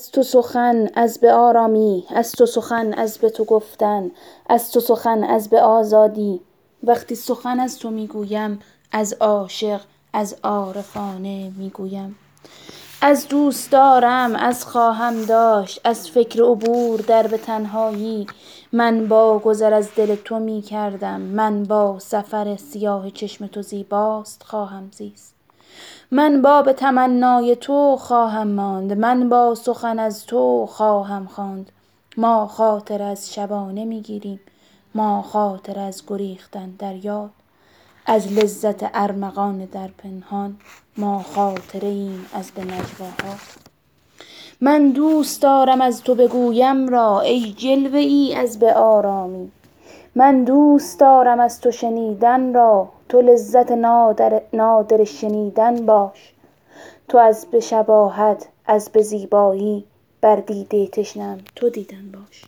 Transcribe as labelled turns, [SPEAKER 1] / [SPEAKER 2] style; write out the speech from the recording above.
[SPEAKER 1] از تو سخن از به آرامی از تو سخن از به تو گفتن از تو سخن از به آزادی. وقتی سخن از تو می گویم از عاشق از عارفانه می گویم از دوست دارم از خواهم داشت از فکر عبور در به تنهایی. من با گذر از دل تو می کردم من با سفر سیاه چشم تو زیباست خواهم زیست. من با به تمنای تو خواهم ماند من با سخن از تو خواهم خواند. ما خاطر از شبانه می گیریم ما خاطر از گریختن در یاد از لذت ارمغان در پنهان ما خاطره ایم از به نجواها. من دوست دارم از تو بگویم را ای جلوه ای از به آرامی. من دوست دارم از تو شنیدن را تو لذت نادر, نادر شنیدن باش. تو از به شباهت از به زیبایی بر دیده تشنم. تو دیدن باش.